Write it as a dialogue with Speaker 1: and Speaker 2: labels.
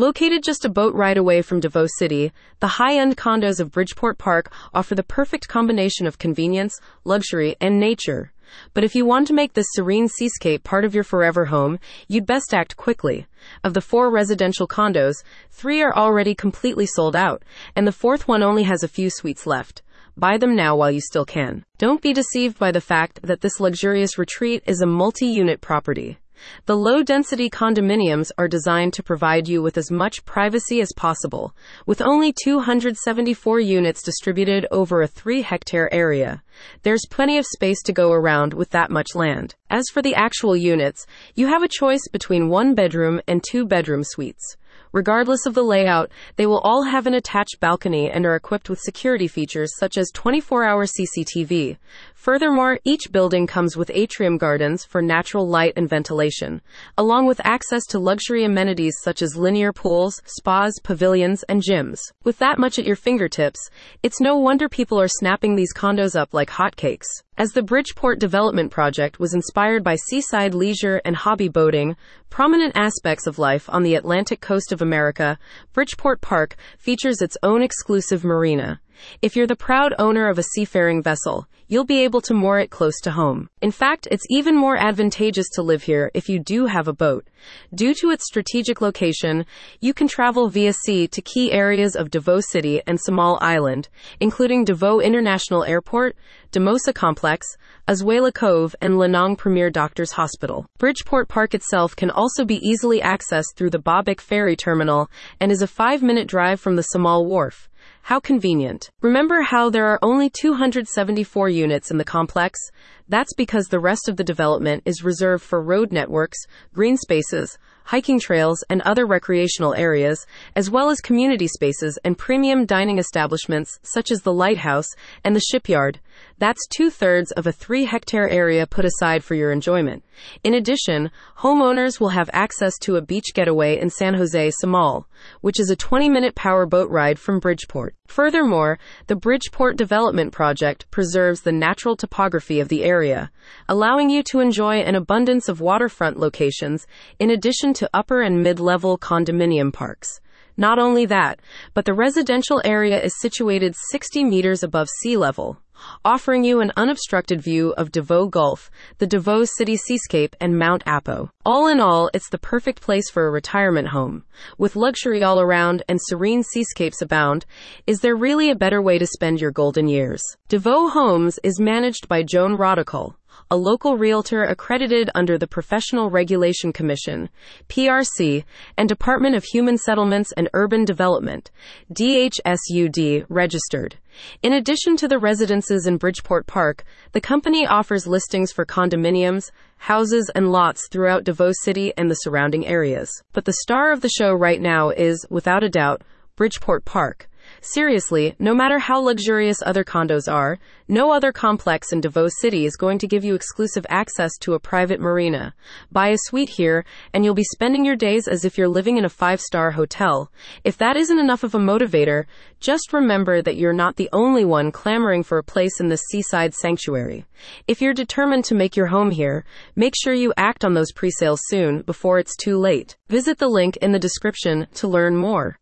Speaker 1: Located just a boat ride away from Davao City, the high end condos of Bridgeport Park offer the perfect combination of convenience, luxury, and nature. But if you want to make this serene seascape part of your forever home, you'd best act quickly. Of the four residential condos, three are already completely sold out, and the fourth one only has a few suites left. Buy them now while you still can. Don't be deceived by the fact that this luxurious retreat is a multi unit property. The low density condominiums are designed to provide you with as much privacy as possible, with only 274 units distributed over a 3 hectare area. There's plenty of space to go around with that much land. As for the actual units, you have a choice between one bedroom and two bedroom suites. Regardless of the layout, they will all have an attached balcony and are equipped with security features such as 24 hour CCTV. Furthermore, each building comes with atrium gardens for natural light and ventilation, along with access to luxury amenities such as linear pools, spas, pavilions, and gyms. With that much at your fingertips, it's no wonder people are snapping these condos up like hotcakes. As the Bridgeport Development Project was inspired by seaside leisure and hobby boating, prominent aspects of life on the Atlantic coast of America, Bridgeport Park features its own exclusive marina. If you're the proud owner of a seafaring vessel, you'll be able to moor it close to home. In fact, it's even more advantageous to live here if you do have a boat. Due to its strategic location, you can travel via sea to key areas of Davao City and Samal Island, including Davao International Airport, Damosa Complex, Azuela Cove, and Lanang Premier Doctors Hospital. Bridgeport Park itself can also be easily accessed through the Babak Ferry Terminal and is a five minute drive from the Samal Wharf. How convenient. Remember how there are only 274 units in the complex? That's because the rest of the development is reserved for road networks, green spaces, hiking trails, and other recreational areas, as well as community spaces and premium dining establishments such as the Lighthouse and the Shipyard. That's two thirds of a three hectare area put aside for your enjoyment. In addition, homeowners will have access to a beach getaway in San Jose, Samal, which is a 20 minute power boat ride from Bridgeport. Furthermore, the Bridgeport Development Project preserves the natural topography of the area, allowing you to enjoy an abundance of waterfront locations in addition to upper and mid level condominium parks. Not only that, but the residential area is situated 60 meters above sea level, offering you an unobstructed view of Davao Gulf, the Davao City seascape, and Mount Apo. All in all, it's the perfect place for a retirement home. With luxury all around and serene seascapes abound, is there really a better way to spend your golden years? Davao Homes is managed by Joan Rodicol a local realtor accredited under the Professional Regulation Commission, PRC, and Department of Human Settlements and Urban Development, DHSUD, registered. In addition to the residences in Bridgeport Park, the company offers listings for condominiums, houses, and lots throughout Davao City and the surrounding areas. But the star of the show right now is, without a doubt, Bridgeport Park. Seriously, no matter how luxurious other condos are, no other complex in Davao City is going to give you exclusive access to a private marina. Buy a suite here, and you'll be spending your days as if you're living in a five star hotel. If that isn't enough of a motivator, just remember that you're not the only one clamoring for a place in this seaside sanctuary. If you're determined to make your home here, make sure you act on those pre sales soon before it's too late. Visit the link in the description to learn more.